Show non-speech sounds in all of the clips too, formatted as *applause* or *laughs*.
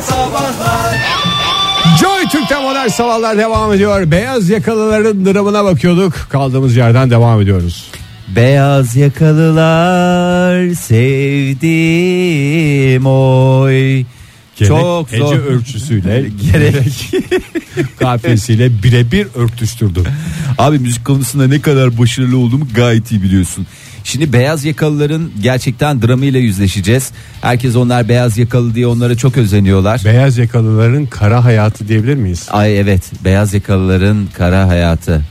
Sabahlar Joy Türk'te modern sabahlar devam ediyor. Beyaz yakalıların dramına bakıyorduk. Kaldığımız yerden devam ediyoruz. Beyaz yakalılar sevdim oy. Gerek Çok Ece zor. ölçüsüyle *laughs* Gerek. *laughs* kafiyesiyle birebir örtüştürdü. Abi müzik konusunda ne kadar başarılı olduğumu gayet iyi biliyorsun. Şimdi beyaz yakalıların gerçekten dramıyla yüzleşeceğiz. Herkes onlar beyaz yakalı diye onlara çok özeniyorlar. Beyaz yakalıların kara hayatı diyebilir miyiz? Ay evet beyaz yakalıların kara hayatı.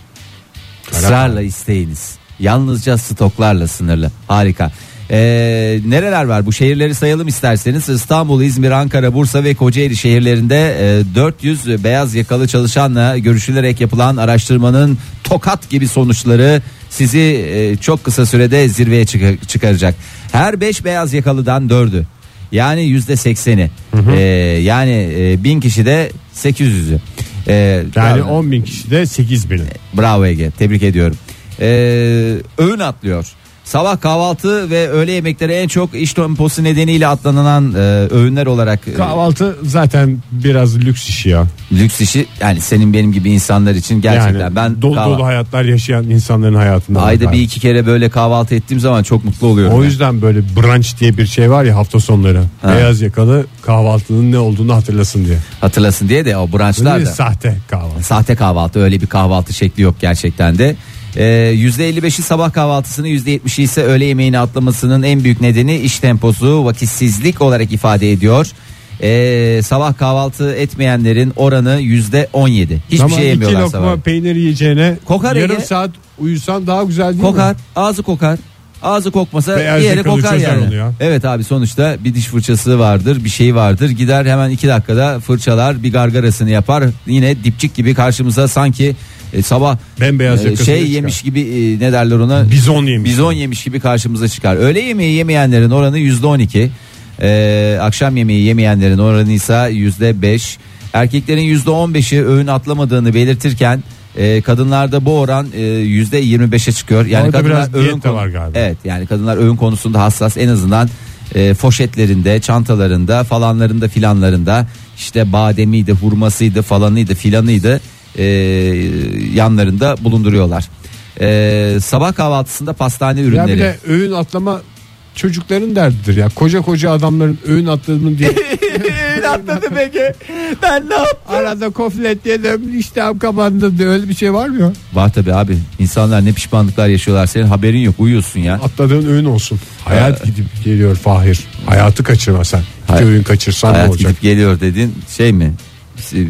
Israrla isteyiniz. Yalnızca stoklarla sınırlı. Harika. Ee, nereler var bu şehirleri sayalım isterseniz İstanbul, İzmir, Ankara, Bursa ve Kocaeli şehirlerinde e, 400 beyaz yakalı çalışanla görüşülerek yapılan araştırmanın tokat gibi sonuçları sizi e, çok kısa sürede zirveye çıkar- çıkaracak. Her 5 beyaz yakalıdan 4'ü yani yüzde sekseni Ee, yani e, bin kişide 800'ü Ee, Yani bravo. 10 bin kişide 8 bin. Bravo Ege tebrik ediyorum. Ee, öğün atlıyor. Sabah kahvaltı ve öğle yemekleri en çok iş temposu nedeniyle atlanan e, öğünler olarak e, Kahvaltı zaten biraz lüks işi ya. lüks işi yani senin benim gibi insanlar için gerçekten yani ben dolu kahva- dolu hayatlar yaşayan insanların hayatında. ayda bir iki kere böyle kahvaltı ettiğim zaman çok mutlu oluyorum. O yüzden böyle brunch diye bir şey var ya hafta sonları. Beyaz yakalı kahvaltının ne olduğunu hatırlasın diye. Hatırlasın diye de o branşlar da Sahte kahvaltı. Sahte kahvaltı öyle bir kahvaltı şekli yok gerçekten de. Ee, %55'i sabah kahvaltısını %70'i ise öğle yemeğini atlamasının en büyük nedeni iş temposu vakitsizlik olarak ifade ediyor. Ee, sabah kahvaltı etmeyenlerin oranı %17. Hiçbir Ama şey iki yemiyorlar lokma sabah. peynir yiyeceğine Kokar yarım Ege. saat uyusan daha güzel değil Kokar, mi? ağzı kokar. Ağzı kokmasa Beyaz diğeri yakalı kokar çözer yani. onu ya. Evet abi sonuçta bir diş fırçası vardır, bir şey vardır. Gider hemen iki dakikada fırçalar, bir gargarasını yapar. Yine dipçik gibi karşımıza sanki e, sabah Bembeyaz e, şey çıkar. yemiş gibi e, ne derler ona? Bizon yemiş. Bizon yemiş gibi karşımıza çıkar. Öğle yemeği yemeyenlerin oranı yüzde on iki. E, akşam yemeği yemeyenlerin oranı ise yüzde beş. Erkeklerin yüzde on beşi öğün atlamadığını belirtirken e, kadınlarda bu oran e, yüzde yirmi beşe çıkıyor. Yani Orada kadınlar öğün konu- var galiba. Evet yani kadınlar öğün konusunda hassas en azından e, foşetlerinde, çantalarında, falanlarında, filanlarında işte bademiydi, hurmasıydı, falanıydı, filanıydı e, yanlarında bulunduruyorlar. E, sabah kahvaltısında pastane Ya ürünleri. bir de öğün atlama çocukların derdidir ya. Koca koca adamların öğün atladığını diye *laughs* atladı peki. Ben ne yaptım? arada koflet yedim iştahım kapandı diye öyle bir şey var mı ya? Var tabi abi. İnsanlar ne pişmanlıklar yaşıyorlar. Senin haberin yok. Uyuyorsun ya. Atladığın öğün olsun. Hayat gidip geliyor Fahir. Hayatı kaçırma sen. Hay- öğün kaçırsan ne Hayat olacak? gidip geliyor dedin. Şey mi?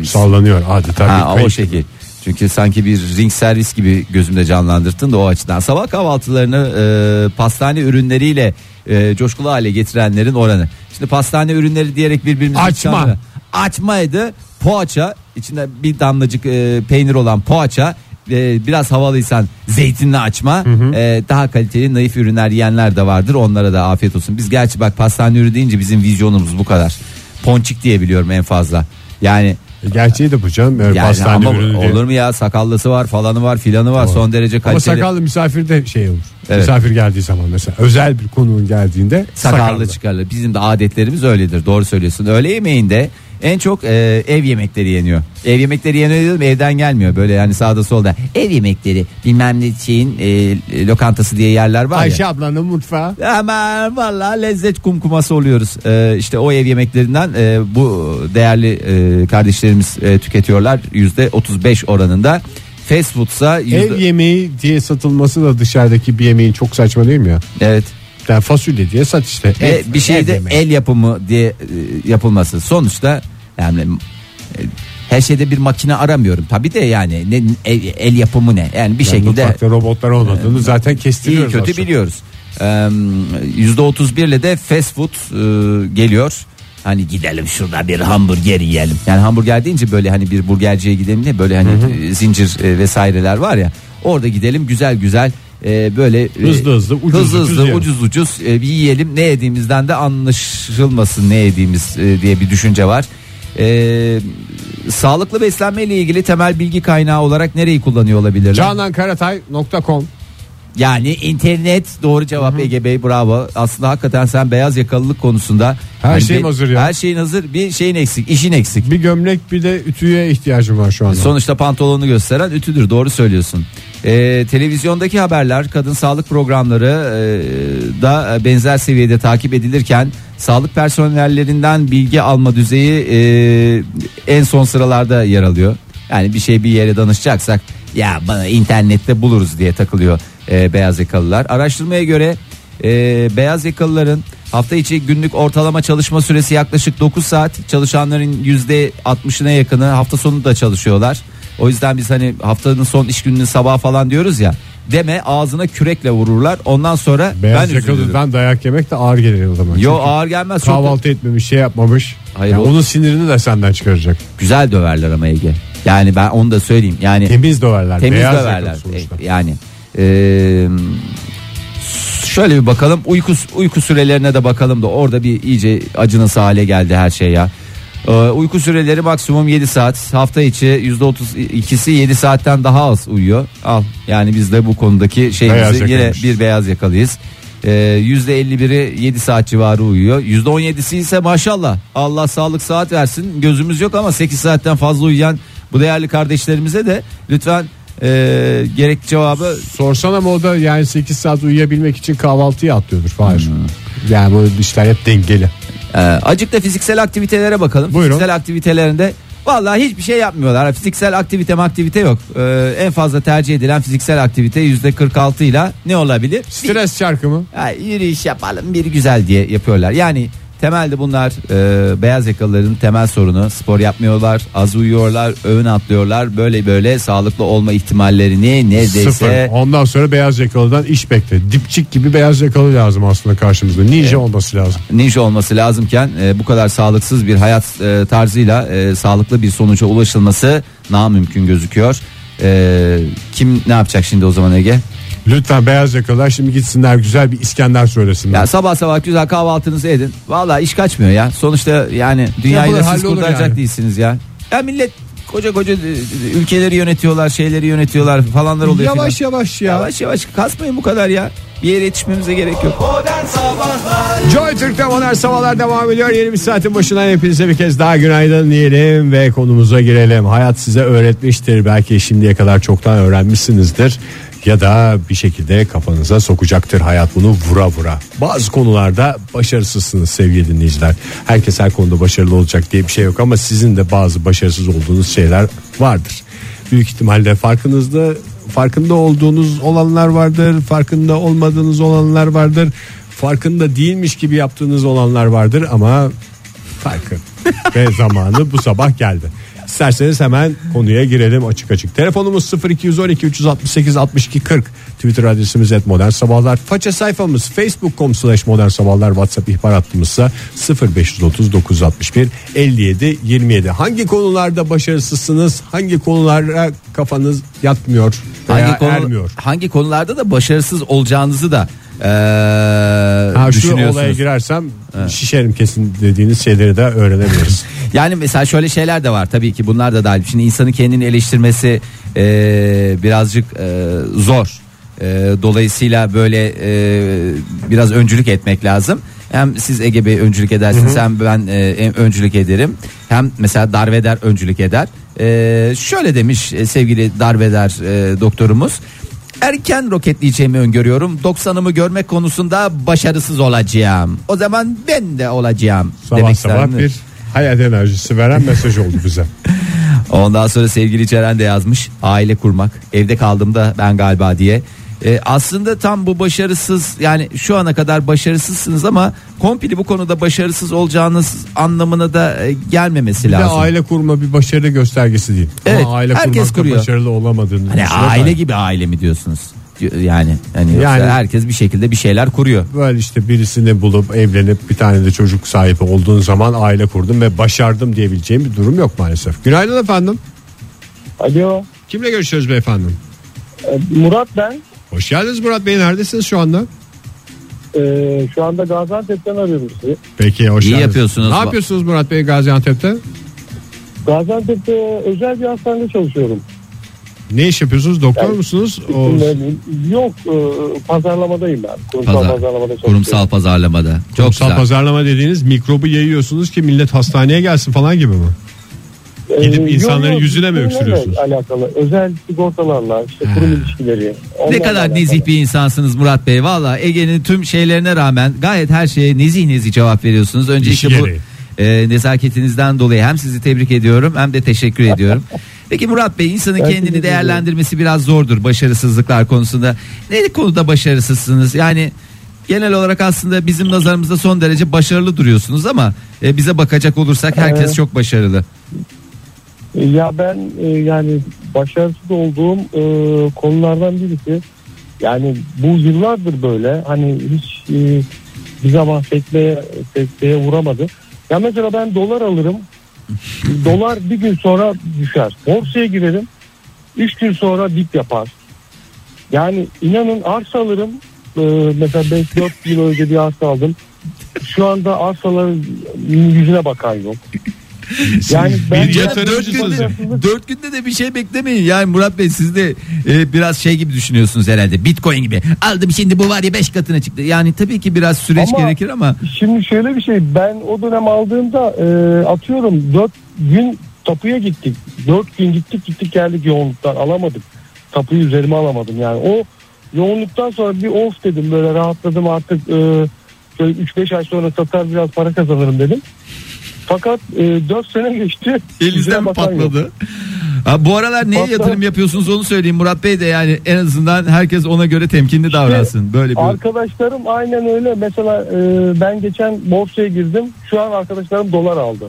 Sallanıyor adeta. Ha, o şekil. Çünkü sanki bir ring servis gibi gözümde canlandırttın da o açıdan. Sabah kahvaltılarını e, pastane ürünleriyle e, coşkulu hale getirenlerin oranı. Şimdi pastane ürünleri diyerek birbirimizi Açma. Açmaydı. Poğaça içinde bir damlacık e, peynir olan poğaça e, biraz havalıysan zeytinli açma e, daha kaliteli naif ürünler yiyenler de vardır onlara da afiyet olsun biz gerçi bak pastane ürünü deyince bizim vizyonumuz bu kadar ponçik diye biliyorum en fazla yani E, Gerçeği de bu canım. Yani yani pastane ama ürünü diye. olur mu ya sakallısı var falanı var filanı var son derece Ama kaliteli. sakallı misafir de şey olur. Evet. Misafir geldiği zaman mesela özel bir konuğun geldiğinde sakallı, sakallı. çıkarılır. Bizim de adetlerimiz öyledir. Doğru söylüyorsun. Öğle yemeğinde en çok e, ev yemekleri yeniyor. Ev yemekleri yeniyor dedim evden gelmiyor. Böyle yani sağda solda. Ev yemekleri bilmem ne şeyin e, lokantası diye yerler var Ayşe ya. ablanın mutfağı. Hemen valla lezzet kumkuması oluyoruz. E, işte o ev yemeklerinden e, bu değerli e, kardeşlerimiz e, tüketiyorlar. Yüzde 35 oranında. Fast foodsa yüzde... Ev yemeği diye satılması da dışarıdaki bir yemeğin çok saçma değil mi ya? Evet. Yani fasulye diye sat işte. Ve Et- bir ev yemeği. el yapımı diye e, yapılması. Sonuçta yani e, her şeyde bir makine aramıyorum. Tabii de yani ne el, el yapımı ne? Yani bir Yani şekilde mutfakta robotlar olmadığını zaten iyi kestiriyoruz. kötü aslında. biliyoruz. Yüzde otuz birle de fast food e, geliyor. Hani gidelim şurada bir hamburger yiyelim. Yani hamburger deyince böyle hani bir burgerciye gidelim ne böyle hani e, zincir e, vesaireler var ya. Orada gidelim güzel güzel e, böyle e, Hızlı hızlı, ucuz hızlı ucuz hızlı, ucuz ucuz e, bir yiyelim. Ne yediğimizden de anlaşılmasın ne yediğimiz e, diye bir düşünce var. E, sağlıklı beslenme ile ilgili temel bilgi kaynağı olarak nereyi kullanıyor olabilirler? CananKaratay.com Yani internet doğru cevap Ege Bey bravo. Aslında hakikaten sen beyaz yakalılık konusunda Her Yani şeyim be- hazır ya. Her şeyin hazır. Bir şeyin eksik, işin eksik. Bir gömlek bir de ütüye ihtiyacım var şu anda. Sonuçta pantolonu gösteren ütüdür doğru söylüyorsun. Ee, televizyondaki haberler kadın sağlık programları e, da benzer seviyede takip edilirken sağlık personellerinden bilgi alma düzeyi e, en son sıralarda yer alıyor. Yani bir şey bir yere danışacaksak ya bana internette buluruz diye takılıyor e, beyaz yakalılar. Araştırmaya göre e, beyaz yakalıların hafta içi günlük ortalama çalışma süresi yaklaşık 9 saat. Çalışanların %60'ına yakını hafta sonu da çalışıyorlar. O yüzden biz hani haftanın son iş gününün sabah falan diyoruz ya. Deme ağzına kürekle vururlar. Ondan sonra Beyaz ben yakalıdan dayak yemek de ağır gelir o zaman. Yo Çünkü ağır gelmez. Çok da kahvaltı etmemiş şey yapmamış. Hayır, Yani o- onun sinirini de senden çıkaracak. güzel döverler ama Ege. Yani ben onu da söyleyeyim. Yani Temiz döverler. temiz beyaz döverler. E, Yani e, şöyle bir bakalım uyku uyku sürelerine de bakalım da orada bir iyice acınası hale geldi her şey ya. Ee, uyku süreleri maksimum 7 saat. Hafta içi %32'si 7 saatten daha az uyuyor. Al yani biz de bu konudaki şeyimizi yine bir beyaz yakalıyız. Ee, %51'i 7 saat civarı uyuyor. %17'si ise maşallah Allah sağlık saat versin. Gözümüz yok ama 8 saatten fazla uyuyan bu değerli kardeşlerimize de lütfen e, gerek cevabı Sorsana mı o da yani 8 saat uyuyabilmek için kahvaltıyı atlıyordur Fahir. Hmm. Yani bu işler hep dengeli. Ee, acık da fiziksel aktivitelere bakalım. Buyurun. Fiziksel aktivitelerinde vallahi hiçbir şey yapmıyorlar. Fiziksel aktivite aktivite yok. Ee, en fazla tercih edilen fiziksel aktivite yüzde 46 ile ne olabilir? Stres çarkı mı? Ha, yürüyüş yapalım bir güzel diye yapıyorlar. Yani temelde bunlar e, beyaz yakalıların temel sorunu. Spor yapmıyorlar, az uyuyorlar, öğün atlıyorlar. Böyle böyle sağlıklı olma ihtimallerini neredeyse Sıfır. Ondan sonra beyaz yakalıdan iş bekle. Dipçik gibi beyaz yakalı lazım aslında karşımızda. Ninja olması lazım. ninja olması lazımken e, bu kadar sağlıksız bir hayat e, tarzıyla e, sağlıklı bir sonuca ulaşılması namümkün gözüküyor. E, kim ne yapacak şimdi o zaman Ege? Lütfen beyaz yakalılar şimdi gitsinler güzel bir İskender söylesinler. Ya sabah sabah güzel kahvaltınızı edin. Valla iş kaçmıyor ya. Sonuçta yani dünyayı da siz kurtaracak yani. değilsiniz ya. Ya millet koca koca e, ülkeleri yönetiyorlar, şeyleri yönetiyorlar falanlar oluyor. yavaş filan. yavaş ya. Yavaş yavaş kasmayın bu kadar ya. Bir yere yetişmemize gerek yok. Joy Türk'te modern sabahlar devam ediyor. Yeni bir saatin başından hepinize bir kez daha günaydın diyelim ve konumuza girelim. Hayat size öğretmiştir. Belki şimdiye kadar çoktan öğrenmişsinizdir. Ya da bir şekilde kafanıza sokacaktır hayat bunu vura vura. Bazı konularda başarısızsınız sevgili dinleyiciler. Herkes her konuda başarılı olacak diye bir şey yok ama sizin de bazı başarısız olduğunuz şeyler vardır. Büyük ihtimalle farkınızda farkında olduğunuz olanlar vardır, farkında olmadığınız olanlar vardır. Farkında değilmiş gibi yaptığınız olanlar vardır ama farkı *laughs* ve zamanı bu sabah geldi. İsterseniz hemen konuya girelim açık açık. Telefonumuz 0212 368 62 40. Twitter adresimiz et modern sabahlar. Faça sayfamız facebook.com slash modern sabahlar. WhatsApp ihbar hattımızsa 0530 961 57 27. Hangi konularda başarısızsınız? Hangi konulara kafanız yatmıyor veya Hangi, konu, ermiyor? hangi konularda da başarısız olacağınızı da eee Ha, şu olaya girersem şişerim kesin dediğiniz şeyleri de öğrenebiliriz. *laughs* Yani mesela şöyle şeyler de var tabii ki bunlar da dahil. Şimdi insanın kendini eleştirmesi e, birazcık e, zor. E, dolayısıyla böyle e, biraz öncülük etmek lazım. Hem siz Ege Bey öncülük edersiniz hem ben e, em- öncülük ederim. Hem mesela Darveder öncülük eder. E, şöyle demiş e, sevgili Darveder e, doktorumuz. Erken roketleyeceğimi öngörüyorum. 90'ımı görmek konusunda başarısız olacağım. O zaman ben de olacağım. Sabah demek sabah bir hayat enerjisi veren mesaj oldu bize. *laughs* Ondan sonra sevgili Ceren de yazmış aile kurmak evde kaldığımda ben galiba diye. Ee, aslında tam bu başarısız yani şu ana kadar başarısızsınız ama komple bu konuda başarısız olacağınız anlamına da e, gelmemesi Bir de lazım. aile kurma bir başarı göstergesi değil. Evet, Ama aile herkes kuruyor. başarılı olamadığını Hani aile ben. gibi aile mi diyorsunuz? Yani hani Yani- herkes bir şekilde bir şeyler kuruyor. Böyle işte birisini bulup evlenip bir tane de çocuk sahibi olduğun zaman aile kurdum ve başardım diyebileceğim bir durum yok maalesef. Günaydın efendim. Alo. Kimle görüşüyoruz beyefendi? e, Murat ben. Hoş geldiniz Murat Bey. Neredesiniz şu anda? E, şu anda Gaziantep'ten arıyorum sizi. Peki hoş İyi geldiniz. yapıyorsunuz. Ne yapıyorsunuz Murat Bey Gaziantep'te? Gaziantep'te özel bir hastanede çalışıyorum. Ne iş yapıyorsunuz? Doktor Yani- musunuz? O, Yok e, pazarlamadayım ben. Kurumsal Pazar- pazarlamada çalışıyorum. kurumsal pazarlamada. Çok kurumsal güzel. pazarlama dediğiniz mikrobu yayıyorsunuz ki millet hastaneye gelsin falan gibi mi? Ee, Gidip insanların yok, yüzüne mi öksürüyorsunuz? Alakalı. Özel sigortalarla işte kurum ilişkileri. Ne kadar alakalı. nezih bir insansınız Murat Bey. Valla Ege'nin tüm şeylerine rağmen gayet her şeye nezih nezih cevap veriyorsunuz. Önce İşi işte bu gereği. e, nezaketinizden dolayı hem sizi tebrik ediyorum hem de teşekkür ediyorum. *laughs* Peki Murat Bey insanın Ben kendini teşekkür değerlendirmesi biraz zordur başarısızlıklar konusunda. Ne konuda başarısızsınız? Yani genel olarak aslında bizim nazarımızda son derece başarılı duruyorsunuz ama e, bize bakacak olursak herkes Ee, çok başarılı. Ya ben e, yani başarısız olduğum e, konulardan birisi yani bu yıllardır böyle hani hiç e, bir zaman sekteye, sekteye vuramadı. Ya mesela ben dolar alırım. *laughs* dolar bir gün sonra düşer. Borsaya girerim. Üç gün sonra dip yapar. Yani inanın arsa alırım. E, mesela 5-4 yıl önce bir arsa aldım. Şu anda arsaların yüzüne bakan yok. Yani ben bir yatırımcısınız dört, günde, dört günde de bir şey beklemeyin. Yani Murat Bey siz de e, biraz şey gibi düşünüyorsunuz herhalde. Bitcoin gibi. Aldım şimdi bu var ya 5 katına çıktı. Yani tabii ki biraz süreç Ama- gerekir ama Şimdi şöyle bir şey ben o dönem aldığımda e, atıyorum 4 gün tapuya gittik. 4 gün gittik gittik geldik yoğunluktan alamadık. Tapuyu üzerime alamadım yani. O yoğunluktan sonra bir of dedim böyle rahatladım artık e, şöyle 3-5 ay sonra satar biraz para kazanırım dedim. Fakat e, 4 sene geçti. elinizden mi bakan yok. patladı? Ha, bu aralar neye Patladı. yatırım yapıyorsunuz onu söyleyeyim Murat Bey de yani en azından herkes ona göre temkinli davransın. Böyle bir Arkadaşlarım aynen öyle. Mesela e, ben geçen borsaya girdim. Şu an arkadaşlarım dolar aldı.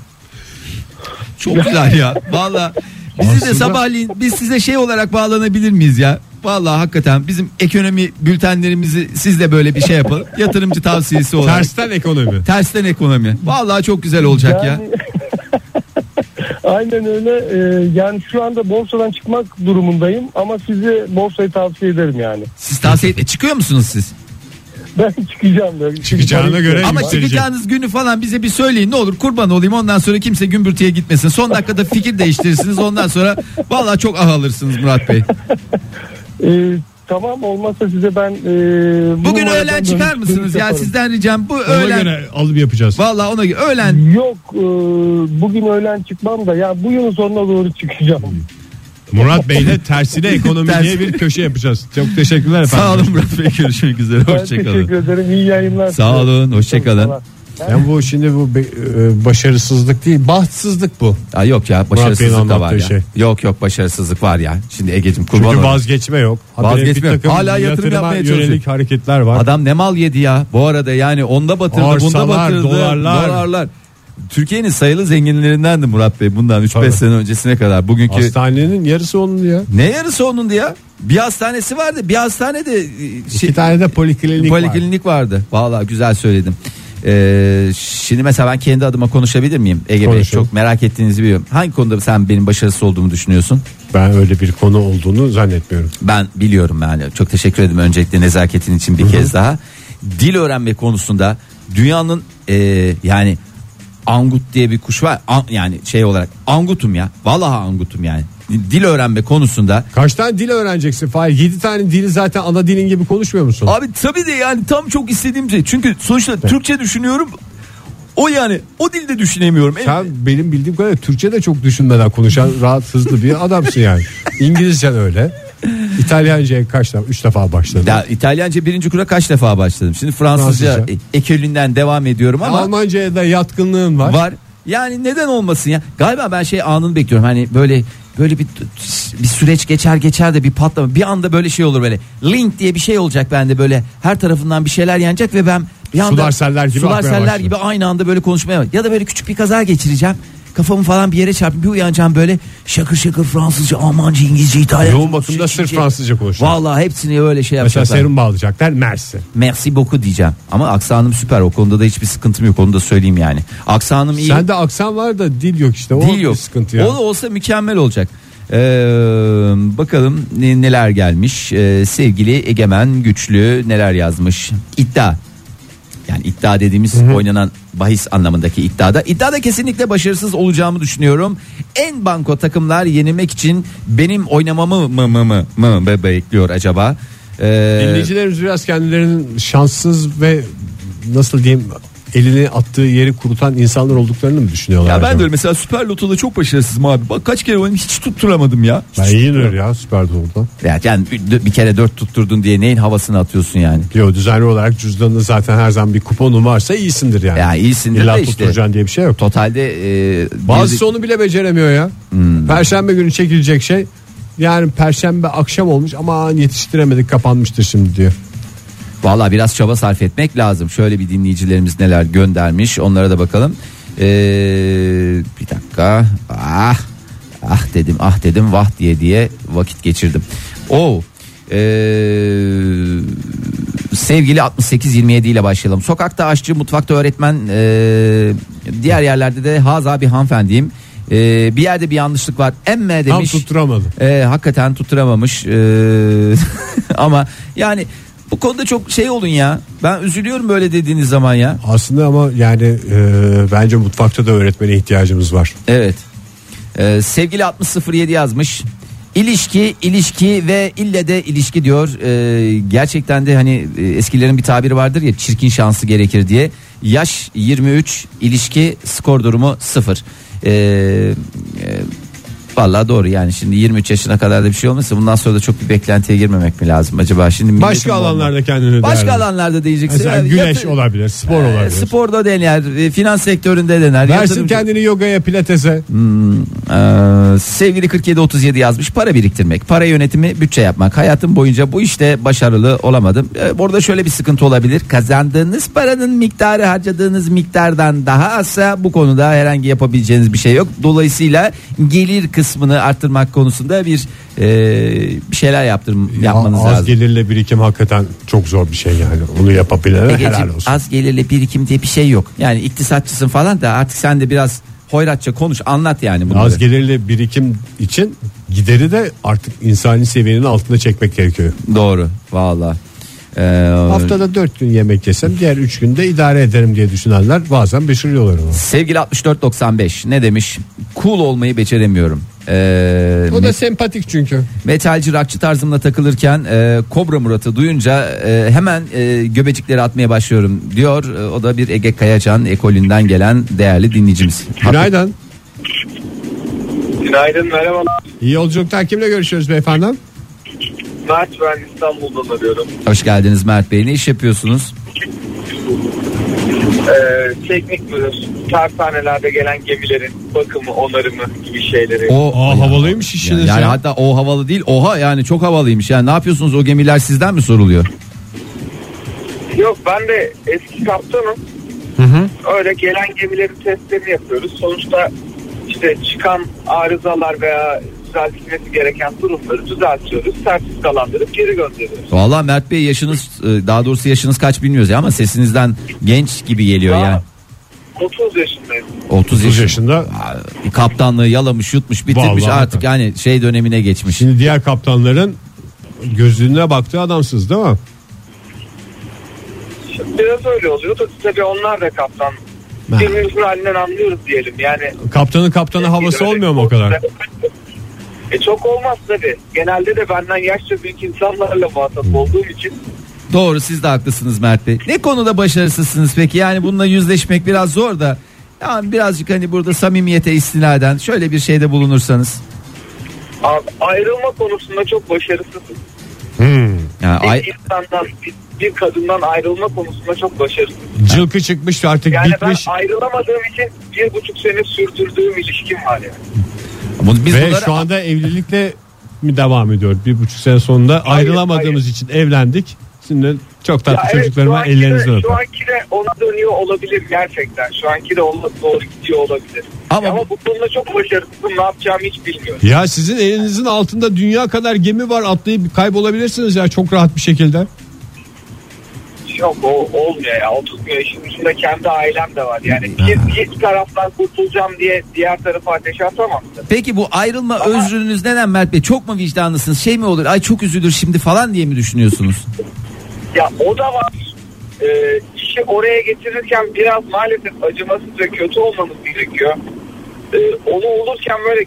çok güzel ya. Valla bizi de Aslında- sabahleyin biz size şey olarak bağlanabilir miyiz ya? Vallahi hakikaten bizim ekonomi bültenlerimizi siz de böyle bir şey yapalım. Yatırımcı tavsiyesi olarak. Tersten ekonomi. Tersten ekonomi. Vallahi çok güzel olacak ya. Yani- *laughs* Aynen öyle. Ee, yani şu anda borsadan çıkmak durumundayım ama size borsayı tavsiye ederim yani. Siz tavsiye et- çıkıyor musunuz siz? Ben çıkacağım. da. Çıkacağına göre- Ama yükselecek. çıkacağınız günü falan bize bir söyleyin ne olur kurban olayım ondan sonra kimse gümbürtüye gitmesin. Son dakikada fikir değiştirirsiniz ondan sonra vallahi çok ah alırsınız Murat Bey. *laughs* Ee, tamam olmazsa size ben e, bu Bugün öğlen çıkar mısınız ya yaparım. sizden ricam bu Ona öğlen. göre alım yapacağız. Vallahi ona göre öğlen Yok e, bugün öğlen çıkmam da ya bu yılın sonuna doğru çıkacağım. Murat Bey'le tersine ekonomi diye bir köşe yapacağız. Çok teşekkürler efendim. sağ olun Murat Bey görüşmek üzere hoşçakalın. teşekkür ederim. İyi yayınlar. Sağ olun, hoşça kalın. Yani bu şimdi bu be- e, başarısızlık değil, bahtsızlık bu. Aa, yok ya başarısızlık da var ya. şey. Yok yok başarısızlık var ya. Şimdi Ege'cim kurban Çünkü vazgeçme yok. Vazgeçme yok. Hala yatırım yatırıma yapmaya yönelik çalışıyor. hareketler var. Adam ne mal yedi ya bu arada yani onda batırdı bunda Arsalar, batırdı dolarlar. dolarlar. Türkiye'nin sayılı zenginlerindendi Murat Bey bundan 3-5 Tabii. sene öncesine kadar. Bugünkü Hastanenin yarısı onun ya. ne yarısı onun ya? Bir hastanesi vardı. Bir hastanede e, İki şey, tane de poliklinik, var. poliklinik vardı. Vallahi güzel söyledim. Ee, şimdi mesela ben kendi adıma konuşabilir miyim? Ege Bey çok merak ettiğinizi biliyorum. Hangi konuda sen benim başarısız olduğumu düşünüyorsun? Ben öyle bir konu olduğunu zannetmiyorum. Ben biliyorum yani. Çok teşekkür ederim öncelikle nezaketin için bir kez daha. Dil öğrenme konusunda dünyanın e, yani angut diye bir kuş var. An- yani şey olarak angutum ya. Vallahi angutum yani. Dil öğrenme konusunda Kaç tane dil öğreneceksin Fahir? 7 tane dili zaten ana dilin gibi konuşmuyor musun? Abi tabii de yani tam çok istediğim şey. Çünkü sonuçta Türkçe düşünüyorum. O yani o dilde düşünemiyorum. Sen benim bildiğim kadarıyla Türkçe de çok düşünmeden konuşan rahat hızlı bir adamsın yani. *laughs* İngilizcen öyle. *laughs* İtalyanca'ya kaç defa? Üç defa başladın. Ya İtalyanca birinci kura kaç defa başladım. Şimdi Fransızca, Fransızca. e, ekölünden devam ediyorum ama Almanca'ya da yatkınlığın var. var. Yani neden olmasın ya? Galiba ben şey anını bekliyorum. Hani böyle böyle bir bir süreç geçer geçer de bir patlama. Bir anda böyle şey olur böyle. Link diye bir şey olacak bende böyle. Her tarafından bir şeyler yanacak ve ben bir anda Sular seller gibi sular seller gibi aynı anda böyle konuşmaya ya da böyle küçük bir kaza geçireceğim. Kafamı falan bir yere çarpıp bir uyanacağım böyle şakır şakır Fransızca, Almanca, İngilizce, İtalyanca. Yoğun bakımda sırf Fransızca konuşuyor. Vallahi hepsini öyle şey Mesela yapacaklar. serum bağlayacaklar. Mersi. Merci beaucoup diyeceğim. Ama aksanım süper. O konuda da hiçbir sıkıntım yok. Onu da söyleyeyim yani. Aksanım iyi. Sende aksan var da dil yok işte. O Dil bir yok. sıkıntı ya. O olsa mükemmel olacak. Ee, bakalım ne- neler gelmiş. Ee, sevgili Egemen Güçlü neler yazmış. İddia. Yani iddia dediğimiz oynanan bahis anlamındaki iddiada. İddiada kesinlikle başarısız olacağımı düşünüyorum. En banko takımlar yenilmek için benim oynamamı mı mı mı mı be- bekliyor acaba? Ee, Dinleyicilerimiz biraz kendilerinin şanssız ve nasıl diyeyim elini attığı yeri kurutan insanlar olduklarını mı düşünüyorlar? ya ben de acaba? öyle mesela Süper Loto'da çok başarısızım abi. Bak kaç kere oynadım hiç tutturamadım ya. Hiç Ben yenir ya Süper Doğu'da. Ya yani bir, bir kere dört tutturdun diye neyin havasını atıyorsun yani? Yo düzenli olarak cüzdanında zaten her zaman bir kuponun varsa iyisindir yani. Ya iyisindir İlla de işte. tutturacaksın diye bir şey yok. Totalde e, Bazısı onu bile beceremiyor ya. Hmm. Perşembe günü çekilecek şey yani perşembe akşam olmuş ama yetiştiremedik kapanmıştır şimdi diyor. Valla biraz çaba sarf etmek lazım. Şöyle bir dinleyicilerimiz neler göndermiş onlara da bakalım. Ee, bir dakika. Ah, ah dedim ah dedim vah diye diye vakit geçirdim. O sevgili 6827 ile başlayalım. Sokakta aşçı, mutfakta öğretmen, ee, diğer yerlerde de haza bir hanımefendiyim. Ee, bir yerde bir yanlışlık var. Emme Tam demiş. tutturamadı. Ee, hakikaten tutturamamış. Ee, *laughs* ama yani bu konuda çok şey olun ya. Ben üzülüyorum böyle dediğiniz zaman ya. Aslında ama yani e, bence mutfakta da öğretmene ihtiyacımız var. Evet. Ee, sevgili 6007 yazmış. İlişki, ilişki ve ille de ilişki diyor. Ee, gerçekten de hani e, eskilerin bir tabiri vardır ya çirkin şansı gerekir diye. Yaş 23, ilişki skor durumu 0. Ee, Vallahi doğru yani şimdi 23 yaşına kadar da bir şey olmasa bundan sonra da çok bir beklentiye girmemek mi lazım acaba şimdi Başka alanlarda kendini başka alanlarda diyeceksin. Mesela Yani güneş yatı- olabilir, spor Ee, olabilir. Sporda dener, e, finans sektöründe dener. Versin yatırımcı- kendini yogaya, pilatese. Ee, sevgili 4737 yazmış para biriktirmek para yönetimi bütçe yapmak hayatım boyunca bu işte başarılı olamadım ee, orada şöyle bir sıkıntı olabilir kazandığınız paranın miktarı harcadığınız miktardan daha azsa bu konuda herhangi yapabileceğiniz bir şey yok dolayısıyla gelir kısmını arttırmak konusunda bir e, bir şeyler yaptırm yapmanız az lazım. gelirle birikim hakikaten çok zor bir şey yani. Onu yapabilene Egeciğim, helal olsun. az gelirli birikim diye bir şey yok yani iktisatçısın falan da artık sen de biraz hoyratça konuş anlat yani bunları. Az gelirli birikim için gideri de artık insani seviyenin altına çekmek gerekiyor. Doğru valla. Ee, Haftada 4 gün yemek yesem diğer 3 günde idare ederim diye düşünenler bazen beşiriyorlar onu. Sevgili 6495 ne demiş? Cool olmayı beceremiyorum. Ee, O da met- sempatik çünkü. metalci rockçı tarzımla takılırken e, Kobra Murat'ı duyunca e, hemen e, göbecikleri atmaya başlıyorum diyor. E, o da bir Ege Kayacan ekolünden gelen değerli dinleyicimiz. Günaydın. Günaydın merhabalar. İyi yolculuklar kimle görüşüyoruz beyefendi? Mert ben İstanbul'dan arıyorum. Hoş geldiniz Mert Bey. Ne iş yapıyorsunuz? Ee, teknik müdür. Tersanelerde gelen gemilerin bakımı, onarımı gibi şeyleri. O Aa, havalıymış işiniz yani, yani ya. hatta o havalı değil. Oha yani çok havalıymış. Yani ne yapıyorsunuz? O gemiler sizden mi soruluyor? Yok ben de eski kaptanım. Öyle gelen gemilerin testlerini yapıyoruz. Sonuçta işte çıkan arızalar veya düzeltilmesi gereken durumları düzeltiyoruz. Sertifikalandırıp geri gönderiyoruz. Vallahi Mert Bey yaşınız e, daha doğrusu yaşınız kaç bilmiyoruz ya ama sesinizden genç gibi geliyor Aa, yani. 30 yaşındayım. 30, 30 yaşı- yaşında. Aa, Kaptanlığı yalamış yutmuş bitirmiş Vallahi artık yani şey dönemine geçmiş. Şimdi diğer kaptanların gözlüğüne baktığı adamsınız değil mi? Şimdi biraz öyle oluyor da tabii onlar da kaptan. Birbirimizin halinden anlıyoruz diyelim. Yani Kaptanın kaptanı havası olmuyor mu o kadar? E çok olmaz tabii. Genelde de benden yaşça büyük insanlarla muhatap olduğum için Doğru siz de haklısınız Mert Bey. Ne konuda başarısızsınız peki yani bununla yüzleşmek biraz zor da. Yani birazcık hani burada samimiyete istinaden şöyle bir şeyde bulunursanız. Abi, ayrılma konusunda çok başarısızım. Yani Bir ay, insandan, bir, bir kadından ayrılma konusunda çok başarısızım. Cılkı çıkmış artık Yani bitmiş. ben ayrılamadığım için bir buçuk sene sürdürdüğüm ilişkim var yani. Biz Ve bunları şu anda evlilikle mi devam ediyor? Bir buçuk sene sonunda Hayır, ayrılamadığımız için evlendik. Şimdi çok tatlı Ya evet, çocuklarıma anki ellerinizden de, şu öper. anki de ona dönüyor olabilir gerçekten. Şu anki de ona doğru gidiyor olabilir. Ama Ama, bu- bu konuda çok başarısızım. Ne yapacağımı hiç bilmiyorum. Ya sizin elinizin altında dünya kadar gemi var atlayıp kaybolabilirsiniz ya çok rahat bir şekilde. Yok o olmuyor ya. O tutmuyor. İşin ucunda kendi ailem de var. Yani bir, bir taraftan kurtulacağım diye diğer tarafa ateş atamam. Peki bu ayrılma özrünüz neden Mert Bey? Çok mu vicdanlısınız? Şey mi olur? Ay çok üzülür şimdi falan diye mi düşünüyorsunuz? Ya o da var. e, işi oraya getirirken biraz maalesef acımasız ve kötü olmamız gerekiyor. E, onu olurken böyle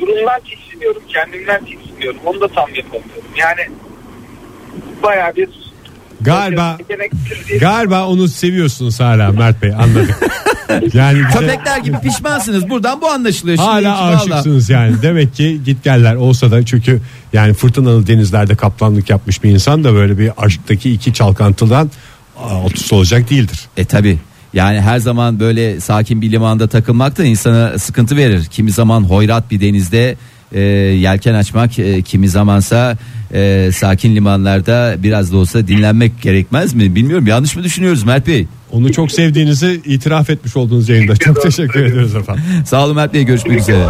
durumdan tiksiniyorum, kendimden tiksiniyorum. Onu da tam yapamıyorum. Yani bayağı bir Galiba galiba onu seviyorsunuz hala Mert Bey anladık. *laughs* Yani bize Köpekler gibi pişmansınız. Buradan bu anlaşılıyor. Şimdi hala aşıksınız yani. Demek ki git geller olsa da çünkü yani fırtınalı denizlerde kaplanlık yapmış bir insan da böyle bir aşktaki iki çalkantıdan alt olacak değildir. E tabi. Yani her zaman böyle sakin bir limanda takılmak da insana sıkıntı verir. Kimi zaman hoyrat bir denizde e, yelken açmak, e, kimi zamansa e, sakin limanlarda biraz da olsa dinlenmek gerekmez mi? Bilmiyorum. Yanlış mı düşünüyoruz Mert Bey? Onu çok sevdiğinizi itiraf etmiş olduğunuz yayında. Çok teşekkür ediyoruz efendim. Sağ olun Mert Bey. Görüşmek üzere.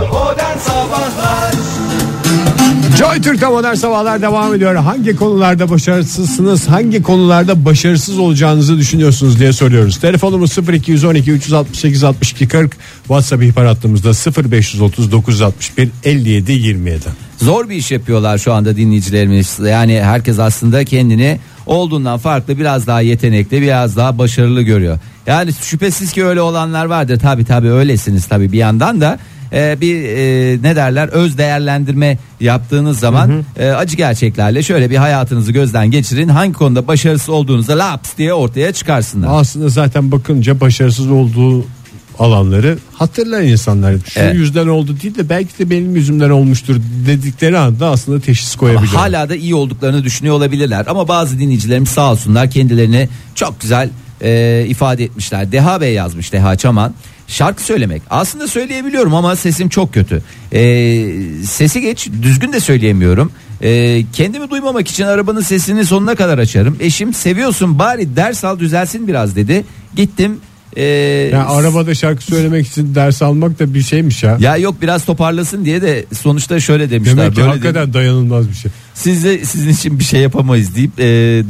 Joy Türk'te modern sabahlar devam ediyor. Hangi konularda başarısızsınız, hangi konularda başarısız olacağınızı düşünüyorsunuz diye soruyoruz. Telefonumuz 0212 368 62 40, WhatsApp ihbar hattımızda 0530 961 57 27. Zor bir iş yapıyorlar şu anda dinleyicilerimiz. Yani herkes aslında kendini olduğundan farklı biraz daha yetenekli biraz daha başarılı görüyor. Yani şüphesiz ki öyle olanlar vardır. Tabi tabi öylesiniz tabi bir yandan da e, bir e, ne derler öz değerlendirme yaptığınız zaman e, acı gerçeklerle şöyle bir hayatınızı gözden geçirin. Hangi konuda başarısız olduğunuzu laps diye ortaya çıkarsınlar. Aslında zaten bakınca başarısız olduğu alanları hatırlar insanlar. Şu Evet. yüzden oldu değil de belki de benim yüzümden olmuştur dedikleri anda aslında teşhis koyabiliyor. Hala da iyi olduklarını düşünüyor olabilirler ama bazı dinleyicilerimiz sağ olsunlar kendilerini çok güzel e, ifade etmişler. Deha Bey yazmış Deha Çaman. Şarkı söylemek aslında söyleyebiliyorum ama sesim çok kötü. E, sesi geç düzgün de söyleyemiyorum. E, kendimi duymamak için arabanın sesini sonuna kadar açarım. Eşim seviyorsun bari ders al düzelsin biraz dedi. Gittim. E, Yani arabada şarkı söylemek için ders almak da bir şeymiş ya. ya yok biraz toparlasın diye de sonuçta şöyle demişler. Demek ki böyle hakikaten dayanılmaz bir şey. siz de sizin için bir şey yapamayız deyip e,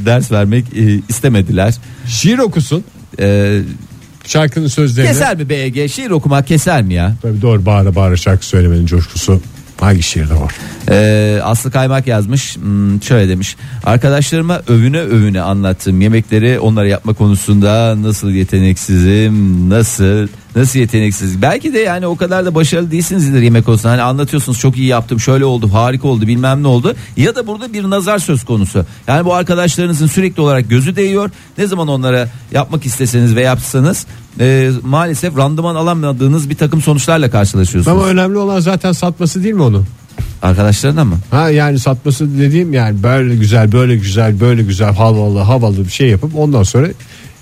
ders vermek e, istemediler. Şiir okusun E, şarkının sözlerini. keser mi BG? Şiir okumak keser mi ya? Tabii doğru bağıra bağıra şarkı söylemenin coşkusu hangi şiirde var? E, Aslı Kaymak yazmış hmm, şöyle demiş. Arkadaşlarıma övüne övüne anlattığım yemekleri onlara yapma konusunda nasıl yeteneksizim nasıl nasıl yeteneksiz belki de yani o kadar da başarılı değilsinizdir yemek konusunda. Hani anlatıyorsunuz çok iyi yaptım şöyle oldu harika oldu bilmem ne oldu. Ya da burada bir nazar söz konusu. Yani bu arkadaşlarınızın sürekli olarak gözü değiyor. Ne zaman onlara yapmak isteseniz ve yapsanız e, maalesef randıman alamadığınız bir takım sonuçlarla karşılaşıyorsunuz. Ama önemli olan zaten satması değil mi onu? arkadaşlarına mı? Ha yani satması dediğim yani böyle güzel böyle güzel böyle güzel havalı havalı bir şey yapıp ondan sonra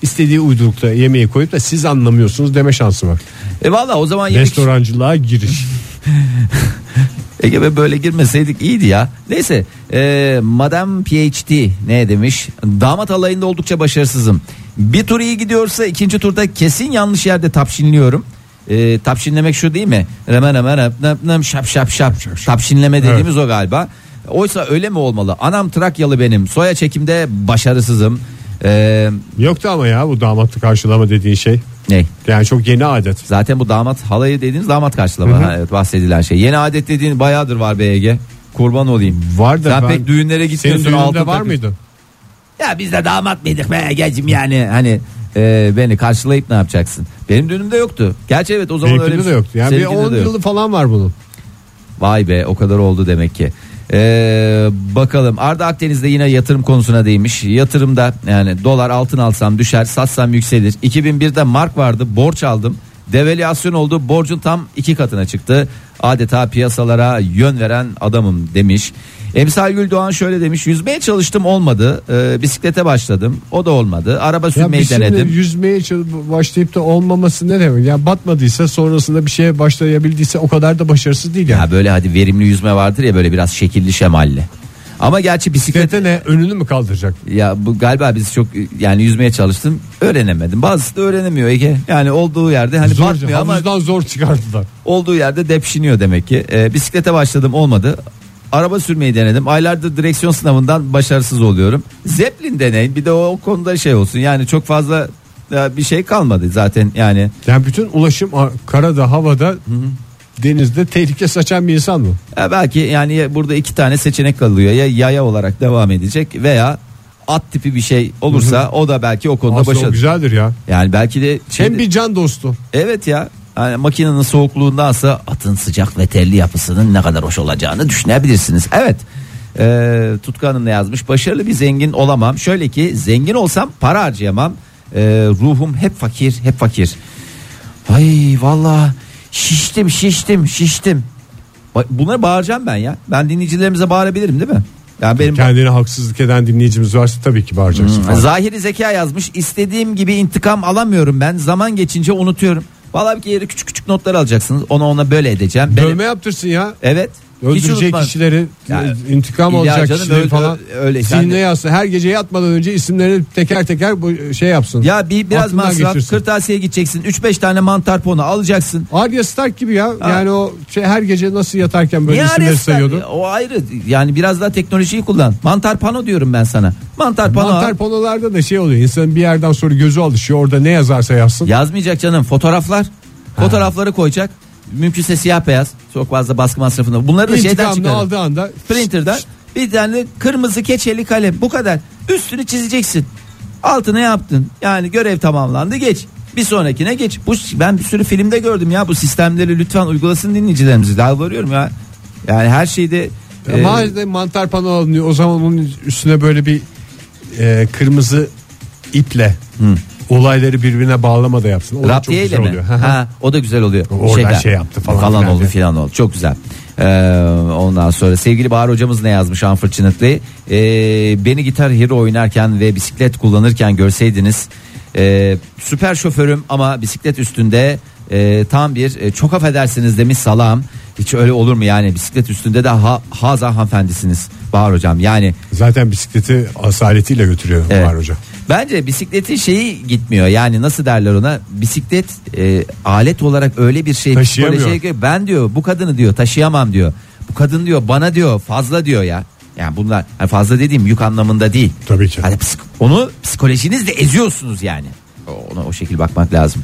istediği uydurukta yemeği koyup da siz anlamıyorsunuz deme şansı var. e valla o zaman yemek Restorancılığa giriş. *laughs* Ege be böyle girmeseydik iyiydi ya. Neyse e, Madame PhD ne demiş? Damat alayında oldukça başarısızım. Bir tur iyi gidiyorsa ikinci turda kesin yanlış yerde tapşinliyorum. E, tapşinlemek şu değil mi? Hemen hemen hemen hemen şap şap şap. Tapşinleme dediğimiz o galiba. Oysa öyle mi olmalı? Anam Trakyalı benim. Soya çekimde başarısızım. E, Yoktu ama ya bu damatlı karşılama dediğin şey. ne? Yani çok yeni adet. Zaten bu damat halayı dediğiniz damat karşılama. Ha, evet, bahsedilen şey. Yeni adet dediğin bayağıdır var be Ege. Kurban olayım. Var da Sen ben- pek düğünlere Senin gitmiyorsun. düğününde altın var takı- mıydı? Ya biz de damat mıydık be Ege'cim yani hani e, beni karşılayıp ne yapacaksın? Benim düğünümde yoktu. Gerçi evet o zaman öyle Benimkinde bir de yoktu. Yani bir Seninkinde 10 de yok. yılı falan var bunun. Vay be o kadar oldu demek ki. Ee, bakalım Arda Akdeniz'de yine yatırım konusuna değinmiş. Yatırımda yani dolar altın alsam düşer satsam yükselir. 2001'de mark vardı borç aldım. Devalüasyon oldu borcun tam iki katına çıktı. Adeta piyasalara yön veren adamım demiş. Emsal Güldoğan şöyle demiş yüzmeye çalıştım olmadı Ee, bisiklete başladım o da olmadı araba sürmeyi biz şimdi denedim. yüzmeye çal- başlayıp da olmaması ne demek? Yani batmadıysa sonrasında bir şeye başlayabildiyse o kadar da başarısız değil yani. Ya böyle hadi verimli yüzme vardır ya böyle biraz şekilli şemalli. Ama gerçi bisiklet Bisiklete ne önünü mü kaldıracak? Ya bu galiba biz çok yani yüzmeye çalıştım öğrenemedim. Bazısı da öğrenemiyor Ege. Yani olduğu yerde hani Zor, batmıyor ama havuzdan zor çıkardılar. olduğu yerde depşiniyor demek ki. Ee, bisiklete başladım olmadı. Araba sürmeyi denedim. Aylardır direksiyon sınavından başarısız oluyorum. Zeppelin deneyin. Bir de o, konuda şey olsun. Yani çok fazla e, bir şey kalmadı zaten yani. Yani bütün ulaşım karada, havada, denizde tehlike saçan bir insan mı? Ya belki yani ya burada iki tane seçenek kalıyor. Ya yaya olarak devam edecek veya at tipi bir şey olursa o da belki o konuda başarılı. güzeldir ya. Yani belki de Hem şeyde- bir can dostu. Evet ya. Yani makinenin soğukluğundansa atın sıcak ve telli yapısının ne kadar hoş olacağını düşünebilirsiniz. Evet. Ee, Tutku Hanım ne yazmış? Başarılı bir zengin olamam. Şöyle ki zengin olsam para harcayamam. Ee, ruhum hep fakir, hep fakir. Ay vallahi şiştim, şiştim, şiştim. Bunları bağıracağım ben ya. Ben dinleyicilerimize bağırabilirim değil mi? Yani benim Kendine haksızlık eden dinleyicimiz varsa tabii ki bağıracaksın. falan. Zahiri zeka yazmış. İstediğim gibi intikam alamıyorum ben. Zaman geçince unutuyorum. Vallahi bir kere küçük küçük notlar alacaksınız. Ona ona böyle edeceğim. Benim- Dövme yaptırsın ya. Evet. Öldürecek unutmam. kişileri, Yani, intikam illa alacak kişileri öyle- falan. öyle. Zihnine Yani- yazsın. Her gece yatmadan önce isimlerini teker teker bu şey yapsın. Ya bir biraz Aklından masraf. geçirsin. Kırtasiye gideceksin. 3-5 tane mantar ponu alacaksın. Arya Stark gibi ya. Ha. Yani o şey her gece nasıl yatarken böyle Niye isimleri sayıyordu. O ayrı. Yani biraz daha teknolojiyi kullan. Mantar pano diyorum ben sana. Mantar pano. Mantar panolarda da şey oluyor. İnsanın bir yerden sonra gözü alışıyor. Orada ne yazarsa yazsın. Yazmayacak canım. Fotoğraflar. Fotoğrafları koyacak. Mümkünse siyah beyaz. Çok fazla baskı masrafında. Bunları da şeyden İntikamını çıkarın. aldığı anda printer'dan bir tane kırmızı keçeli kalem. Bu kadar. Üstünü çizeceksin. Altına yaptın. Yani görev tamamlandı geç. Bir sonrakine geç. Bu ben bir sürü filmde gördüm ya bu sistemleri lütfen uygulasın dinleyicilerimiz yalvarıyorum ya. Yani her şeyde e, Madem mantar pano alınıyor. O zaman onun üstüne böyle bir e, kırmızı iple olayları birbirine bağlama da yapsın. O da çok güzel mi? oluyor. Ha, o da güzel oluyor. Oradan şey yaptı falan filan oldu diye. filan oldu. Çok güzel. Ee, ondan sonra sevgili Bahar hocamız ne yazmış Unfortunately? Ee, beni Gitar Hero oynarken ve bisiklet kullanırken görseydiniz e, süper şoförüm ama bisiklet üstünde e, tam bir e, çok affedersiniz demiş salam. Hiç öyle olur mu yani bisiklet üstünde de ha, haza hanımefendisiniz Bahar hocam yani Zaten bisikleti asaletiyle götürüyor Evet. Var Hoca. Bence bisikletin şeyi gitmiyor. Yani nasıl derler ona? Bisiklet e, alet olarak öyle bir şey psikolojiye göre- ben diyor bu kadını diyor taşıyamam diyor. Bu kadın diyor bana diyor fazla diyor ya. Yani bunlar hani fazla dediğim yük anlamında değil. Tabii ki. Hani psik- onu psikolojinizle eziyorsunuz yani. Ona o şekil bakmak lazım.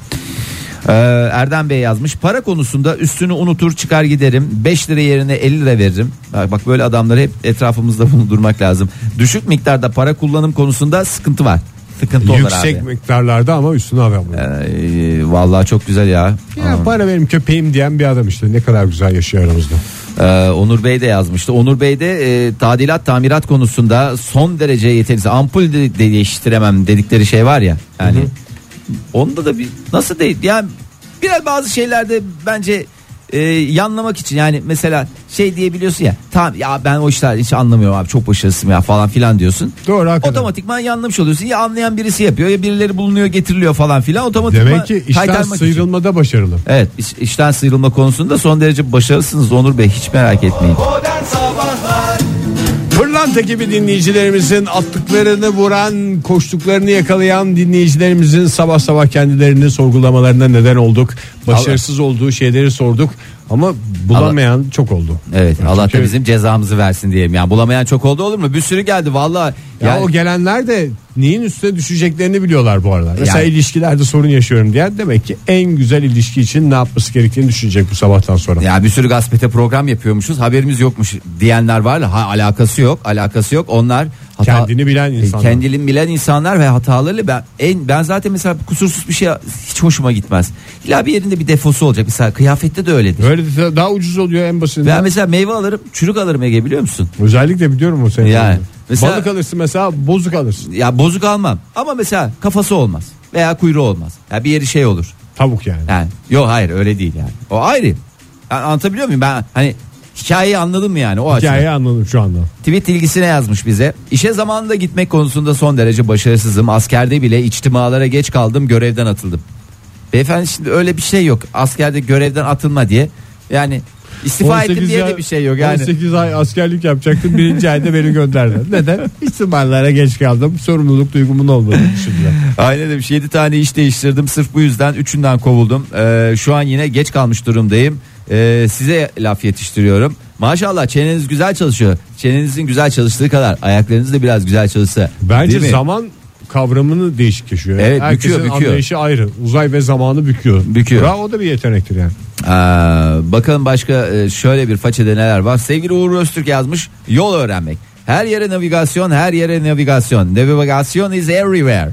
Ee, Erdem Bey yazmış. Para konusunda üstünü unutur çıkar giderim. 5 lira yerine 50 lira veririm. Bak, böyle adamları hep etrafımızda *laughs* bulundurmak lazım. Düşük miktarda para kullanım konusunda sıkıntı var. Sıkıntı olur Yüksek abi. miktarlarda ama üstüne haber ee, vallahi çok güzel ya, Ya para benim köpeğim diyen bir adam işte. Ne kadar güzel yaşıyor aramızda. Ee, Onur Bey de yazmıştı. Onur Bey de e, tadilat tamirat konusunda son derece yetersiz. Ampul de, de değiştiremem dedikleri şey var ya. Yani onda da bir nasıl değil yani biraz bazı şeylerde bence e, yanlamak için yani mesela şey diyebiliyorsun ya tamam ya ben o işler hiç anlamıyorum abi çok başarısızım ya falan filan diyorsun. Doğru hakikaten. Otomatikman yanlamış oluyorsun. Ya anlayan birisi yapıyor ya birileri bulunuyor getiriliyor falan filan. Otomatikman Demek ki işten kaytarmak için. sıyrılmada başarılı. Evet iş- işten sıyrılma konusunda son derece başarılısınız Onur Bey hiç merak etmeyin. Modern Sabahlar Pırlanta gibi dinleyicilerimizin attıklarını vuran, koştuklarını yakalayan dinleyicilerimizin sabah sabah kendilerini sorgulamalarına neden olduk. Başarısız olduğu şeyleri sorduk ama bulamayan çok oldu. Evet Allah da Çünkü- bizim cezamızı versin diyelim. Yani bulamayan çok oldu olur mu? Bir sürü geldi vallahi. Ya Yani- o gelenler de neyin üstüne düşeceklerini biliyorlar bu aralar. Mesela Yani- ilişkilerde sorun yaşıyorum diye demek ki en güzel ilişki için ne yapması gerektiğini düşünecek bu sabahtan sonra. Ya bir sürü gazetede program yapıyormuşuz haberimiz yokmuş diyenler var. Ha, alakası yok alakası yok onlar hata- Kendini bilen E, insanlar. Kendini bilen insanlar ve hatalarıyla ben en ben zaten mesela kusursuz bir şey hiç hoşuma gitmez. İlla bir yerinde bir defosu olacak. Mesela kıyafette de öyledir. Böyle de daha ucuz oluyor en basitinden. Ben mesela meyve alırım, çürük alırım Ege biliyor musun? Özellikle biliyorum o senin. Yani, mesela- Balık alırsın mesela bozuk alırsın. Ya bozuk almam. Ama mesela kafası olmaz veya kuyruğu olmaz. Ya bir yeri şey olur. Tavuk yani. Yani yok hayır öyle değil yani. O ayrı. Yani anlatabiliyor muyum? Ben hani hikayeyi anladın mı yani o açıdan. Hikayeyi anladım şu anda. Tweet ilgisine yazmış bize. İşe zamanında gitmek konusunda son derece başarısızım. Askerde bile içtimalara geç kaldım görevden atıldım. Beyefendi şimdi öyle bir şey yok. Askerde görevden atılma diye. Yani istifa ettim diye de bir şey yok yani. 18 ay askerlik yapacaktım. Birinci ayda beni gönderdi. Neden? İhtimallara geç kaldım. Sorumluluk duygumun olmadığını düşündüler. Aynen demiş 7 tane iş değiştirdim sırf bu yüzden üçünden kovuldum. Ee, şu an yine geç kalmış durumdayım. Ee, size laf yetiştiriyorum. Maşallah çeneniz güzel çalışıyor. Çenenizin güzel çalıştığı kadar ayaklarınız da biraz güzel çalışsa. Bence Değil mi? zaman kavramını değişik yaşıyor. Evet, Herkesin büküyor, büküyor. anlayışı ayrı. Uzay ve zamanı büküyor. Büküyor. Bravo, o da bir yetenektir yani. Aa, bakalım başka e, şöyle bir façede neler var. Sevgili Uğur Öztürk yazmış. Yol öğrenmek. Her yere navigasyon, her yere navigasyon. Navigation is everywhere.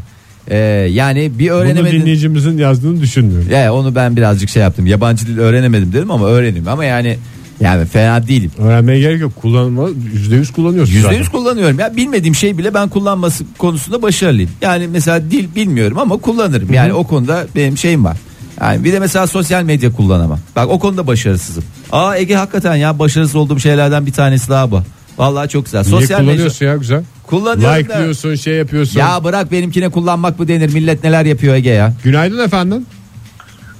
Ee, yani bir Bunu öğrenemedin. dinleyicimizin yazdığını düşünmüyorum. Ya onu ben birazcık şey yaptım. Yabancı dil öğrenemedim dedim ama öğreneyim. Ama yani yani fena değilim. Öğrenmeye gerek yok. Kullanma %100 kullanıyorsun Yüzde zaten. yüz kullanıyorum. Ya bilmediğim şey bile ben kullanması konusunda başarılıyım. Yani mesela dil bilmiyorum ama kullanırım. Yani o konuda benim şeyim var. Yani bir de mesela sosyal medya kullanamam. Bak o konuda başarısızım. Aa Ege hakikaten ya başarısız olduğum şeylerden bir tanesi daha bu. Vallahi çok güzel. Niye Sosyal medya kullanıyorsun ya güzel? kullanıyorum da- Like'lıyorsun şey yapıyorsun. Ya bırak benimkine kullanmak mı denir? Millet neler yapıyor Ege ya? Günaydın efendim.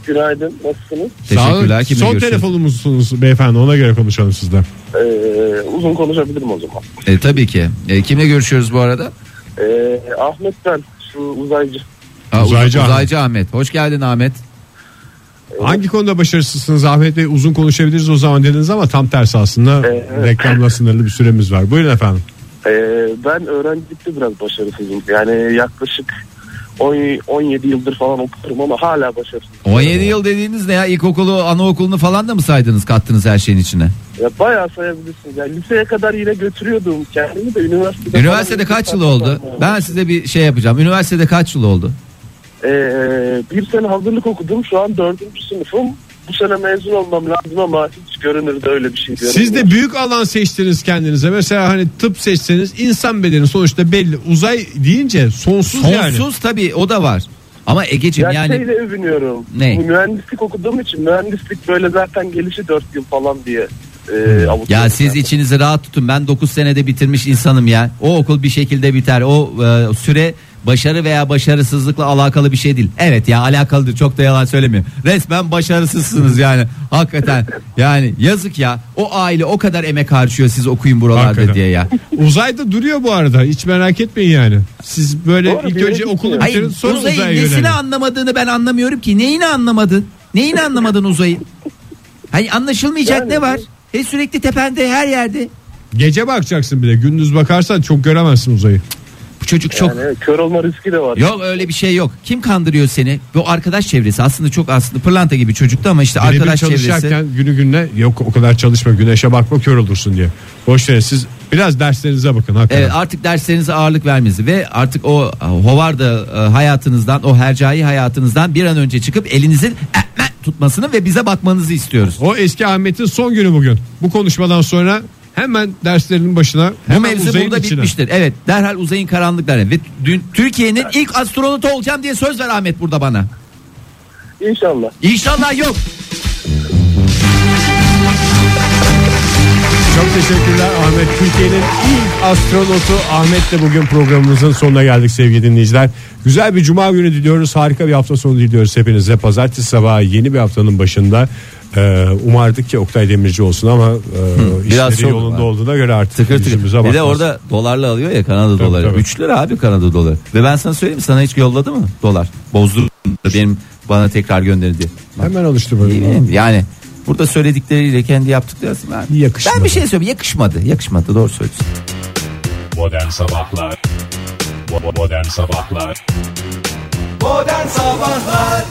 Günaydın nasılsınız? Sağ olun. Teşekkürler. Kimle Son görüşüyoruz? telefonumuzsunuz beyefendi ona göre konuşalım sizle. Ee, uzun konuşabilirim o zaman. E, tabii ki. E, kimle görüşüyoruz bu arada? Ee, Ahmet ben şu uzaycı. Aa, Uzaycı Uz- Ahmet. Uzaycı Ahmet. Hoş geldin Ahmet. Hangi konuda başarısızsınız Ahmet Bey? Uzun konuşabiliriz o zaman dediniz ama tam tersi aslında Evet. reklamla sınırlı bir süremiz var. Buyurun efendim. Ee, ben öğrencilikte biraz başarısızım. Yani yaklaşık 10, 17 yıldır falan okuyorum ama hala başarısız. 17 yıl dediğiniz ne ya? İlkokulu, anaokulunu falan da mı saydınız, kattınız her şeyin içine? Ya bayağı sayabilirsiniz. Yani liseye kadar yine götürüyordum kendimi de üniversitede. Üniversitede kaç yıl oldu? Ben size bir şey yapacağım. Üniversitede kaç yıl oldu? Ee, bir sene hazırlık okudum. Şu an dördüncü sınıfım. Bu sene mezun olmam lazım ama hiç görünürde öyle bir şey görünmüyor. Siz de büyük alan seçtiniz kendinize. Mesela hani tıp seçseniz insan bedeni sonuçta belli. Uzay deyince sonsuz, yani. Sonsuz tabii o da var. Ama Ege'ciğim Ya yani şeyle övünüyorum. Ne? Bu Mühendislik okuduğum için mühendislik böyle zaten gelişi 4 yıl falan diye e, avutuyorum ya siz ben. içinizi rahat tutun. Ben 9 senede bitirmiş insanım ya. O okul bir şekilde biter. O e, süre başarı veya başarısızlıkla alakalı bir şey değil. Evet ya alakalıdır. Çok da yalan söylemiyorum. Resmen başarısızsınız yani. Hakikaten. Yani yazık ya. O aile o kadar emek harcıyor siz okuyun buralarda Hakikaten. diye ya. Uzayda duruyor bu arada. Hiç merak etmeyin yani. Siz böyle Doğru, ilk önce okulu bitirin sonra uzayın uzaya nesini anlamadığını ben anlamıyorum ki. Neyini anlamadın? Neyini anlamadın uzayın? Hayır anlaşılmayacak Yani- ne var? E sürekli tepende her yerde. Gece bakacaksın bir de. Gündüz bakarsan çok göremezsin uzayı. Bu çocuk çok Yani kör olma riski de var. Yok öyle bir şey yok. Kim kandırıyor seni? Bu arkadaş çevresi aslında çok aslında pırlanta gibi çocuktu ama işte Birebir arkadaş çalışırken çevresi. günü gününe yok o kadar çalışma güneşe bakma kör olursun diye. Boş verin siz biraz derslerinize bakın hakikaten. Evet artık derslerinize ağırlık vermenizi ve artık o e, hovarda e, hayatınızdan o hercai hayatınızdan bir an önce çıkıp elinizin etme tutmasını ve bize bakmanızı istiyoruz. O eski Ahmet'in son günü bugün. Bu konuşmadan sonra hemen derslerinin başına Bu hemen mevzu uzayın burada içine. bitmiştir. Evet derhal uzayın karanlıklarına ve dün Türkiye'nin ilk astronotu olacağım diye söz ver Ahmet burada bana. İnşallah. İnşallah yok. Çok teşekkürler Ahmet. Türkiye'nin ilk astronotu Ahmet'le bugün programımızın sonuna geldik sevgili dinleyiciler. Güzel bir cuma günü diliyoruz. Harika bir hafta sonu diliyoruz hepinize. Pazartesi sabahı yeni bir haftanın başında e, umardık ki Oktay Demirci olsun ama e, biraz işleri çok- yolunda olduğuna göre artık Tıkır tıkır. Bir de bakmaz. orada dolarla alıyor ya Kanada Tabii, doları. tabii. 3 lira abi Kanada doları. Ve ben sana söyleyeyim sana hiç yolladı mı dolar? Bozdu benim bana tekrar gönderin diye. Hemen alıştı böyle. Yani burada söyledikleriyle kendi yaptıkları ben, Yakışmadı. ben bir şey söyleyeyim yakışmadı. Yakışmadı doğru söylüyorsun. Modern Sabahlar Modern Sabahlar Modern Sabahlar